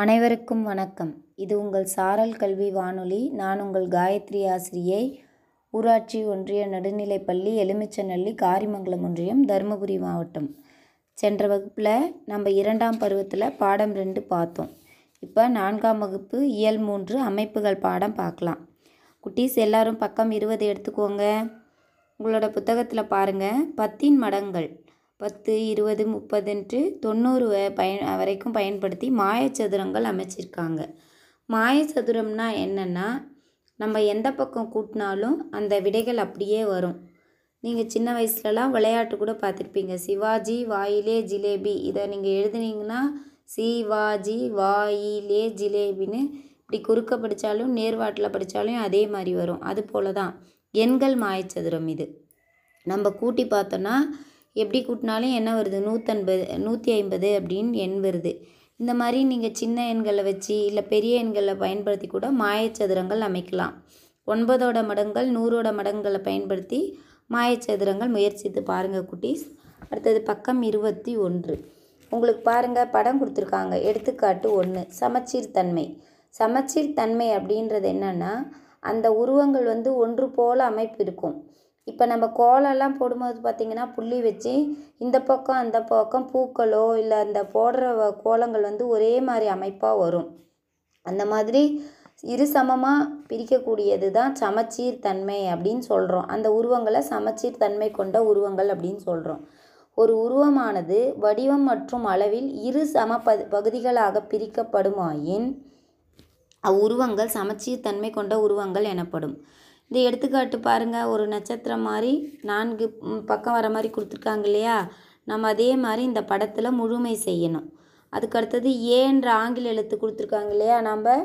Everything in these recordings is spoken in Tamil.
அனைவருக்கும் வணக்கம். இது உங்கள் சாரல் கல்வி வானொலி. நான் உங்கள் காயத்ரி ஆசிரியை. ஊராட்சி ஒன்றிய நடுநிலைப்பள்ளி எலுமிச்சநல்லி காரிமங்கலம் ஒன்றியம் தருமபுரி மாவட்டம். சென்ற வகுப்பில் நம்ம இரண்டாம் பருவத்தில் பாடம் ரெண்டு பார்த்தோம். இப்போ நான்காம் வகுப்பு இயல் மூன்று அமைப்புகள் பாடம் பார்க்கலாம். குட்டீஸ் எல்லாரும் பக்கம் இருபது எடுத்துக்கோங்க. உங்களோட புத்தகத்தில் பாருங்கள் பத்தின் மடங்கள். பத்து இருபது முப்பதுன்ட்டு தொண்ணூறு வ- பயன் வரைக்கும் பயன்படுத்தி மாயச்சதுரங்கள் அமைச்சிருக்காங்க. மாயச்சதுரம்னா என்னென்னா நம்ம எந்த பக்கம் கூட்டினாலும் அந்த விடைகள் அப்படியே வரும். நீங்கள் சின்ன வயசுலலாம் விளையாட்டு கூட பார்த்துருப்பீங்க. சிவாஜி வாயிலே ஜிலேபி. இதை நீங்கள் எழுதுனீங்கன்னா சிவாஜி வாயிலே ஜிலேபின்னு இப்படி குறுக்க படித்தாலும் நேர்வாட்டில் படித்தாலும் அதே மாதிரி வரும். அது போல தான் எண்கள் மாயச்சதுரம் இது. நம்ம கூட்டி பார்த்தோன்னா எப்படி கூட்டினாலும் என்ன வருது? நூற்றன்பது நூற்றி ஐம்பது அப்படின்னு எண் வருது. இந்த மாதிரி நீங்கள் சின்ன எண்களை வச்சு இல்லை பெரிய எண்களை பயன்படுத்தி கூட மாயச்சதுரங்கள் அமைக்கலாம். ஒன்பதோட மடங்கள் நூறோட மடங்களை பயன்படுத்தி மாயச்சதுரங்கள் முயற்சித்து பாருங்கள் குட்டீஸ். அடுத்தது பக்கம் இருபத்தி ஒன்று. உங்களுக்கு பாருங்கள் படம் கொடுத்துருக்காங்க. எடுத்துக்காட்டு ஒன்று சமச்சீர் தன்மை சமச்சீர் தன்மை அப்படின்றது என்னென்னா அந்த உருவங்கள் வந்து ஒன்று போல அமைப்பு இருக்கும். இப்போ நம்ம கோலம்லாம் போடும்போது பார்த்திங்கன்னா புள்ளி வச்சு இந்த பக்கம் அந்த பக்கம் பூக்களோ இல்லை அந்த போடுற கோலங்கள் வந்து ஒரே மாதிரி அமைப்பாக வரும். அந்த மாதிரி இரு சமமாக பிரிக்கக்கூடியது தான் சமச்சீர் தன்மை அப்படின்னு சொல்கிறோம் அந்த உருவங்களை சமச்சீர் தன்மை கொண்ட உருவங்கள் அப்படின்னு சொல்கிறோம் ஒரு உருவமானது வடிவம் மற்றும் அளவில் இரு சம ப- பகுதிகளாக பிரிக்கப்படுமாயின் அவ்வுருவங்கள் சமச்சீர் தன்மை கொண்ட உருவங்கள் எனப்படும். இந்த எடுத்துக்காட்டு பாருங்கள் ஒரு நட்சத்திரம் மாதிரி நான்கு பக்கம் வர மாதிரி கொடுத்துருக்காங்க இல்லையா? நம்ம அதே மாதிரி இந்த படத்தில் முழுமை செய்யணும். அதுக்கு அடுத்தது ஏன்ற ஆங்கில எழுத்து கொடுத்துருக்காங்க இல்லையா? நம்ம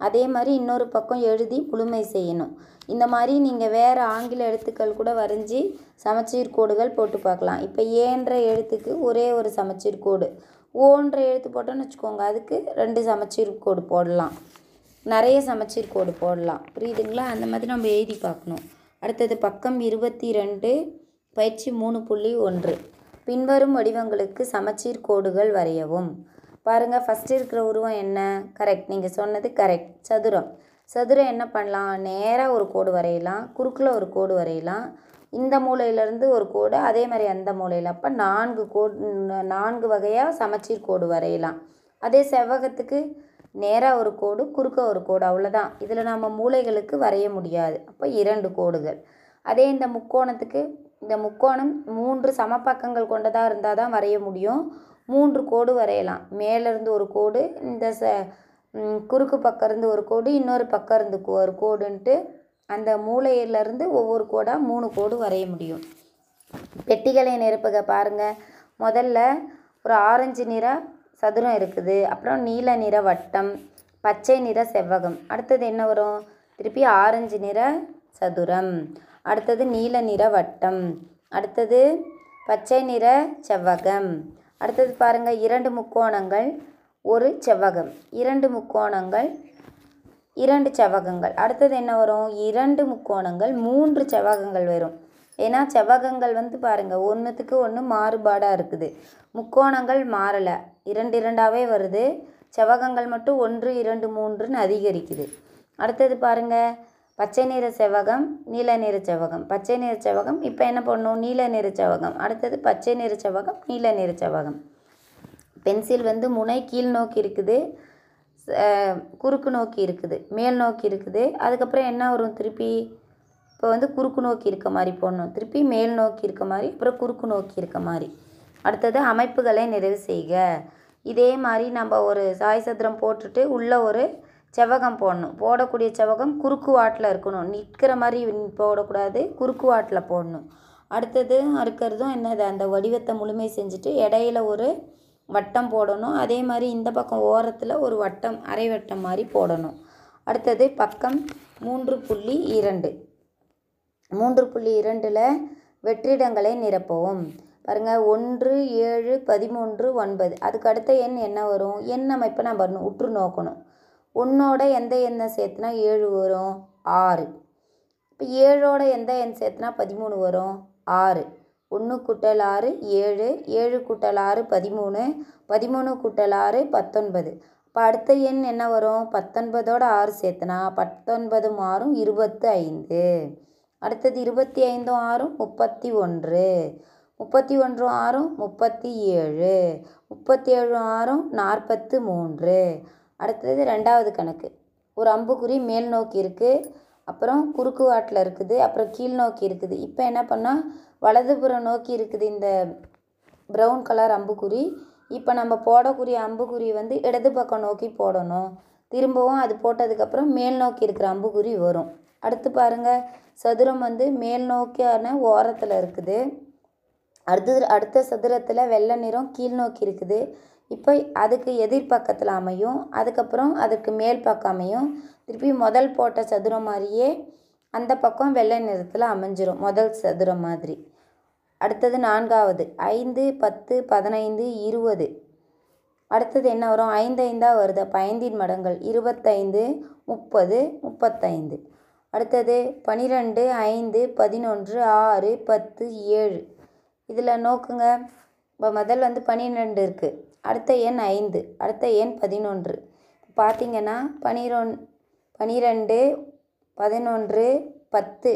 அதே மாதிரி இன்னொரு பக்கம் எழுதி முழுமை செய்யணும். இந்த மாதிரி நீங்கள் வேறு ஆங்கில எழுத்துக்கள் கூட வரைஞ்சி சமச்சீர் கோடுகள் போட்டு பார்க்கலாம். இப்போ ஏன்ற எழுத்துக்கு ஒரே ஒரு சமச்சீர் கோடு. ஓன்ற எழுத்து போட்டோன்னு வச்சுக்கோங்க அதுக்கு ரெண்டு சமச்சீர் கோடு போடலாம். நிறைய சமச்சீர் கோடு போடலாம். புரியுதுங்களா? அந்த மாதிரி நம்ம எழுதி பார்க்கணும். அடுத்தது பக்கம் இருபத்தி ரெண்டு பயிற்சி மூணு புள்ளி ஒன்று. பின்வரும் வடிவங்களுக்கு சமச்சீர் கோடுகள் வரையவும். பாருங்கள் ஃபஸ்ட்டு இருக்கிற உருவம் என்ன? கரெக்ட் நீங்கள் சொன்னது கரெக்ட் சதுரம். சதுரம் என்ன பண்ணலாம்? நேராக ஒரு கோடு வரையலாம். குறுக்கில் ஒரு கோடு வரையலாம். இந்த மூலையிலேருந்து ஒரு கோடு அதே மாதிரி அந்த மூலையில். அப்போ நான்கு கோடு நான்கு வகையாக சமச்சீர் கோடு வரையலாம். அதே செவ்வகத்துக்கு நேராக ஒரு கோடு குறுக்க ஒரு கோடு அவ்வளோதான் இதில் நம்ம மூளைகளுக்கு வரைய முடியாது. அப்போ இரண்டு கோடுகள். அதே இந்த முக்கோணத்துக்கு இந்த முக்கோணம் மூன்று சமபக்கங்கள் கொண்டதாக இருந்தால் தான் வரைய முடியும். மூன்று கோடு வரையலாம். மேலேருந்து ஒரு கோடு இந்த ச குறுக்கு பக்கம் இருந்து ஒரு கோடு இன்னொரு பக்கம் இருந்து கோ- ஒரு கோடுன்ட்டு அந்த மூலையிலேருந்து ஒவ்வொரு கோடாக மூணு கோடு வரைய முடியும். பெட்டிகளை நிரப்புக பாருங்க. முதல்ல ஒரு ஆரஞ்சு நிற சதுரம் இருக்குது. அப்புறம் நீல நிற வட்டம் பச்சை நிற செவ்வகம். அடுத்தது என்ன வரும்? திருப்பி ஆரஞ்சு நிற சதுரம். அடுத்தது நீல நிற வட்டம். அடுத்தது பச்சை நிற செவ்வகம். அடுத்தது பாருங்கள் இரண்டு முக்கோணங்கள் ஒரு செவ்வகம். இரண்டு முக்கோணங்கள் இரண்டு செவ்வகங்கள். அடுத்தது என்ன வரும்? இரண்டு முக்கோணங்கள் மூன்று செவ்வகங்கள் வரும். ஏன்னா செவ்வகங்கள் வந்து பாருங்கள் ஒன்றுத்துக்கு ஒன்று மாறுபாடாக இருக்குது. முக்கோணங்கள் மாறலை. இரண்டு இரண்டாவே வருது. செவ்வகங்கள் மட்டும் ஒன்று இரண்டு மூன்றுன்னு அதிகரிக்குது. அடுத்தது பாருங்கள் பச்சை நிற செவ்வகம் நீல நிற செவ்வகம். பச்சை நிற செவ்வகம் இப்போ என்ன பண்ணும் நீல நிற செவ்வகம். அடுத்தது பச்சை நிற செவ்வகம் நீல நிற செவ்வகம். பென்சில் வந்து முனை கீழ் நோக்கி இருக்குது. குறுக்கு நோக்கி இருக்குது. மேல் நோக்கி இருக்குது. அதுக்கப்புறம் என்ன வரும் திருப்பி? இப்போ வந்து குறுக்கு நோக்கி இருக்க மாதிரி போடணும். திருப்பி மேல் நோக்கி இருக்க மாதிரி அப்புறம் குறுக்கு நோக்கி இருக்க மாதிரி. அடுத்தது அமைப்புகளை நிறைவு செய்க. இதே மாதிரி நம்ம ஒரு சாய் சதுரம் போட்டுட்டு உள்ளே ஒரு செவ்வகம் போடணும். போடக்கூடிய செவ்வகம் குறுக்கு வாட்டில் இருக்கணும். நிற்கிற மாதிரி போடக்கூடாது குறுக்கு வாட்டில் போடணும். அடுத்தது இருக்கிறதும் என்னது? அந்த வடிவத்தை முழுமை செஞ்சுட்டு இடையில ஒரு வட்டம் போடணும். அதே மாதிரி இந்த பக்கம் ஓரத்தில் ஒரு வட்டம் அரை வட்டம் மாதிரி போடணும். அடுத்தது பக்கம் மூன்று புள்ளி இரண்டு. மூன்று புள்ளி இரண்டில் வெற்றிடங்களை நிரப்பவும். பாருங்கள் ஒன்று ஏழு பதிமூன்று ஒன்பது. அதுக்கு அடுத்த எண் என்ன வரும்? எண் அமைப்பை நம்ம உற்று நோக்கணும். ஒன்றோட எந்த எண்ணை சேர்த்துனா ஏழு வரும்? ஆறு. இப்போ ஏழோட எந்த எண் சேர்த்துனா பதிமூணு வரும்? ஆறு. ஒன்று கூட்டல் ஆறு ஏழு. ஏழு கூட்டல் ஆறு பதிமூணு. பதிமூணு கூட்டல் ஆறு பத்தொன்பது. இப்போ அடுத்த எண் என்ன வரும்? பத்தொன்பதோட ஆறு சேர்த்துனா பத்தொன்பது மாறும் இருபத்து ஐந்து. அடுத்தது இருபத்தி ஐந்தும் ஆறும் முப்பத்தி ஒன்று முப்பத்தி ஒன்றும் ஆறும் முப்பத்தி ஏழு முப்பத்தி ஏழும் ஆறும் நாற்பத்து மூன்று அடுத்தது ரெண்டாவது கணக்கு. ஒரு அம்புக்குறி மேல் நோக்கி இருக்குது அப்புறம் குறுக்கு வாட்டில் இருக்குது. அப்புறம் கீழ் நோக்கி இருக்குது. இப்போ என்ன பண்ணால் வலதுபுறம் நோக்கி இருக்குது இந்த ப்ரௌன் கலர் அம்புக்குறி. இப்போ நம்ம போடக்கூடிய அம்புக்குறி வந்து இடது பக்கம் நோக்கி போடணும். திரும்பவும் அது போட்டதுக்கப்புறம் மேல் நோக்கி இருக்கிற அம்புக்குறி வரும். அடுத்து பாருங்கள் சதுரம் வந்து மேல் நோக்கியான ஓரத்தில் இருக்குது. அடுத்தது அடுத்த சதுரத்தில் வெள்ளை நிறம் கீழ் நோக்கி இருக்குது. இப்போ அதுக்கு எதிர்பக்கத்தில் அமையும் அதுக்கப்புறம் அதுக்கு மேல் பக்கம் அமையும். திருப்பி முதல் போட்ட சதுரம் மாதிரியே அந்த பக்கம் வெள்ளை நிறத்தில் அமைஞ்சிரும் முதல் சதுரம் மாதிரி. அடுத்தது நான்காவது ஐந்து பத்து பதினைந்து இருபது. அடுத்தது என்ன வரும்? ஐந்து ஐந்தாக வருது. அப்போ ஐந்தின் மடங்கள் இருபத்தைந்து முப்பது முப்பத்தைந்து. அடுத்தது பனிரெண்டு ஐந்து பதினொன்று ஆறு பத்து ஏழு. இதில் நோக்குங்க. இப்போ முதல் வந்து பன்னிரெண்டு இருக்குது அடுத்த எண் ஐந்து அடுத்த எண் பதினொன்று. பார்த்தீங்கன்னா பனிரொன் பனிரெண்டு பதினொன்று பத்து.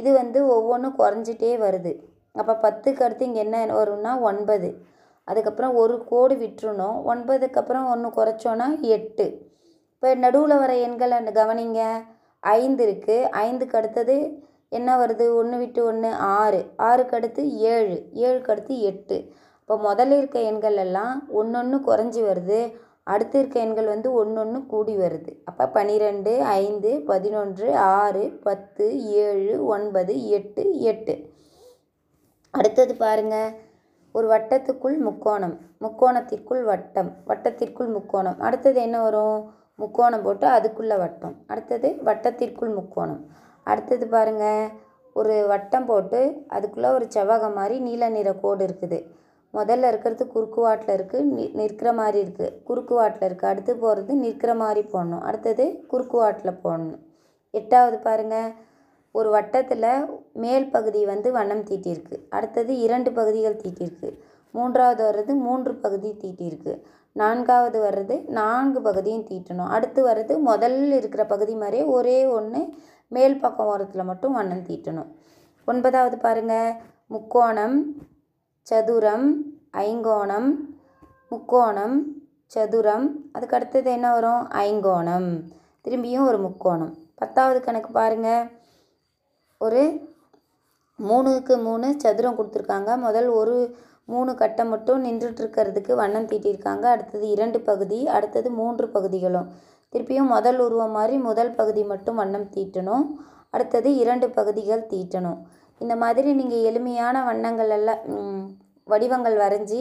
இது வந்து ஒவ்வொன்றும் குறைஞ்சிட்டே வருது. அப்போ பத்துக்கு அடுத்து இங்கே என்ன வரும்னா ஒன்பது. அதுக்கப்புறம் ஒரு கோடு விட்டுருணும் ஒன்பதுக்கப்புறம் ஒன்று குறைச்சோன்னா எட்டு. இப்போ நடுவில் வர எண்களை கவனிங்க. ஐந்து இருக்குது ஐந்துக்கு அடுத்தது என்ன வருது? ஒன்று விட்டு ஒன்று ஆறு. ஆறுக்கு அடுத்து ஏழு. ஏழுக்கு அடுத்து எட்டு. இப்போ முதல்ல இருக்க எண்கள் எல்லாம் ஒன்று ஒன்று குறைஞ்சி வருது. அடுத்து இருக்க எண்கள் வந்து ஒன்று ஒன்று கூடி வருது. அப்போ பன்னிரெண்டு ஐந்து பதினொன்று ஆறு பத்து ஏழு ஒன்பது எட்டு எட்டு. அடுத்தது பாருங்க. ஒரு வட்டத்துக்குள் முக்கோணம். முக்கோணத்திற்குள் வட்டம். வட்டத்திற்குள் முக்கோணம். அடுத்தது என்ன வரும்? முக்கோணம் போட்டு அதுக்குள்ளே வட்டம். அடுத்தது வட்டத்திற்குள் முக்கோணம். அடுத்தது பாருங்க ஒரு வட்டம் போட்டு அதுக்குள்ளே ஒரு செவ்வகம் மாதிரி நீல நிற கோடு இருக்குது. முதல்ல இருக்கிறது குறுக்கு வாட்டில் இருக்குது நி நிற்கிற மாதிரி இருக்குது குறுக்கு வாட்டில் இருக்குது அடுத்து போகிறது நிற்கிற மாதிரி போடணும். அடுத்தது குறுக்கு வாட்டில் போடணும். எட்டாவது பாருங்கள் ஒரு வட்டத்தில் மேல் பகுதி வந்து வண்ணம் தீட்டியிருக்கு. அடுத்தது இரண்டு பகுதிகள் தீட்டியிருக்கு. மூன்றாவது வர்றது மூன்று பகுதி தீட்டியிருக்கு. நான்காவது வர்றது நான்கு பகுதியும் தீட்டணும். அடுத்து வர்றது முதல்ல இருக்கிற பகுதி மாதிரியே ஒரே ஒன்று மேல் பக்கம் ஓரத்தில் மட்டும் வண்ணம் தீட்டணும். ஒன்பதாவது பாருங்கள் முக்கோணம் சதுரம் ஐங்கோணம் முக்கோணம் சதுரம். அதுக்கு அடுத்தது என்ன வரும்? ஐங்கோணம். திரும்பியும் ஒரு முக்கோணம். பத்தாவது கணக்கு பாருங்கள் ஒரு மூணுக்கு மூணு சதுரம் கொடுத்துருக்காங்க. முதல் ஒரு மூணு கட்டம் மட்டும் நின்றுட்டுருக்கிறதுக்கு வண்ணம் தீட்டியிருக்காங்க. அடுத்தது இரண்டு பகுதி அடுத்தது மூன்று பகுதிகளும். திருப்பியும் முதல் உருவம் மாதிரி முதல் பகுதி மட்டும் வண்ணம் தீட்டணும். அடுத்தது இரண்டு பகுதிகள் தீட்டணும். இந்த மாதிரி நீங்கள் எளிமையான வண்ணங்கள் எல்லாம் வடிவங்கள் வரைஞ்சி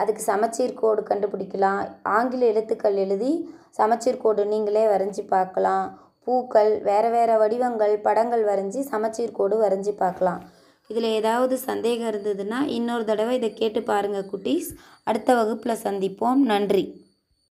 அதுக்கு சமச்சீர் கோடு கண்டுபிடிக்கலாம். ஆங்கில எழுத்துக்கள் எழுதி சமச்சீர் கோடு நீங்களே வரைஞ்சி பார்க்கலாம். பூக்கள் வேறு வேறு வடிவங்கள் படங்கள் வரைஞ்சி சமச்சீர் கோடு வரைஞ்சி பார்க்கலாம். இதில் ஏதாவது சந்தேகம் இருந்ததுன்னா இன்னொரு தடவை இதை கேட்டு பாருங்கள் குட்டீஸ். அடுத்த வகுப்பில் சந்திப்போம். நன்றி.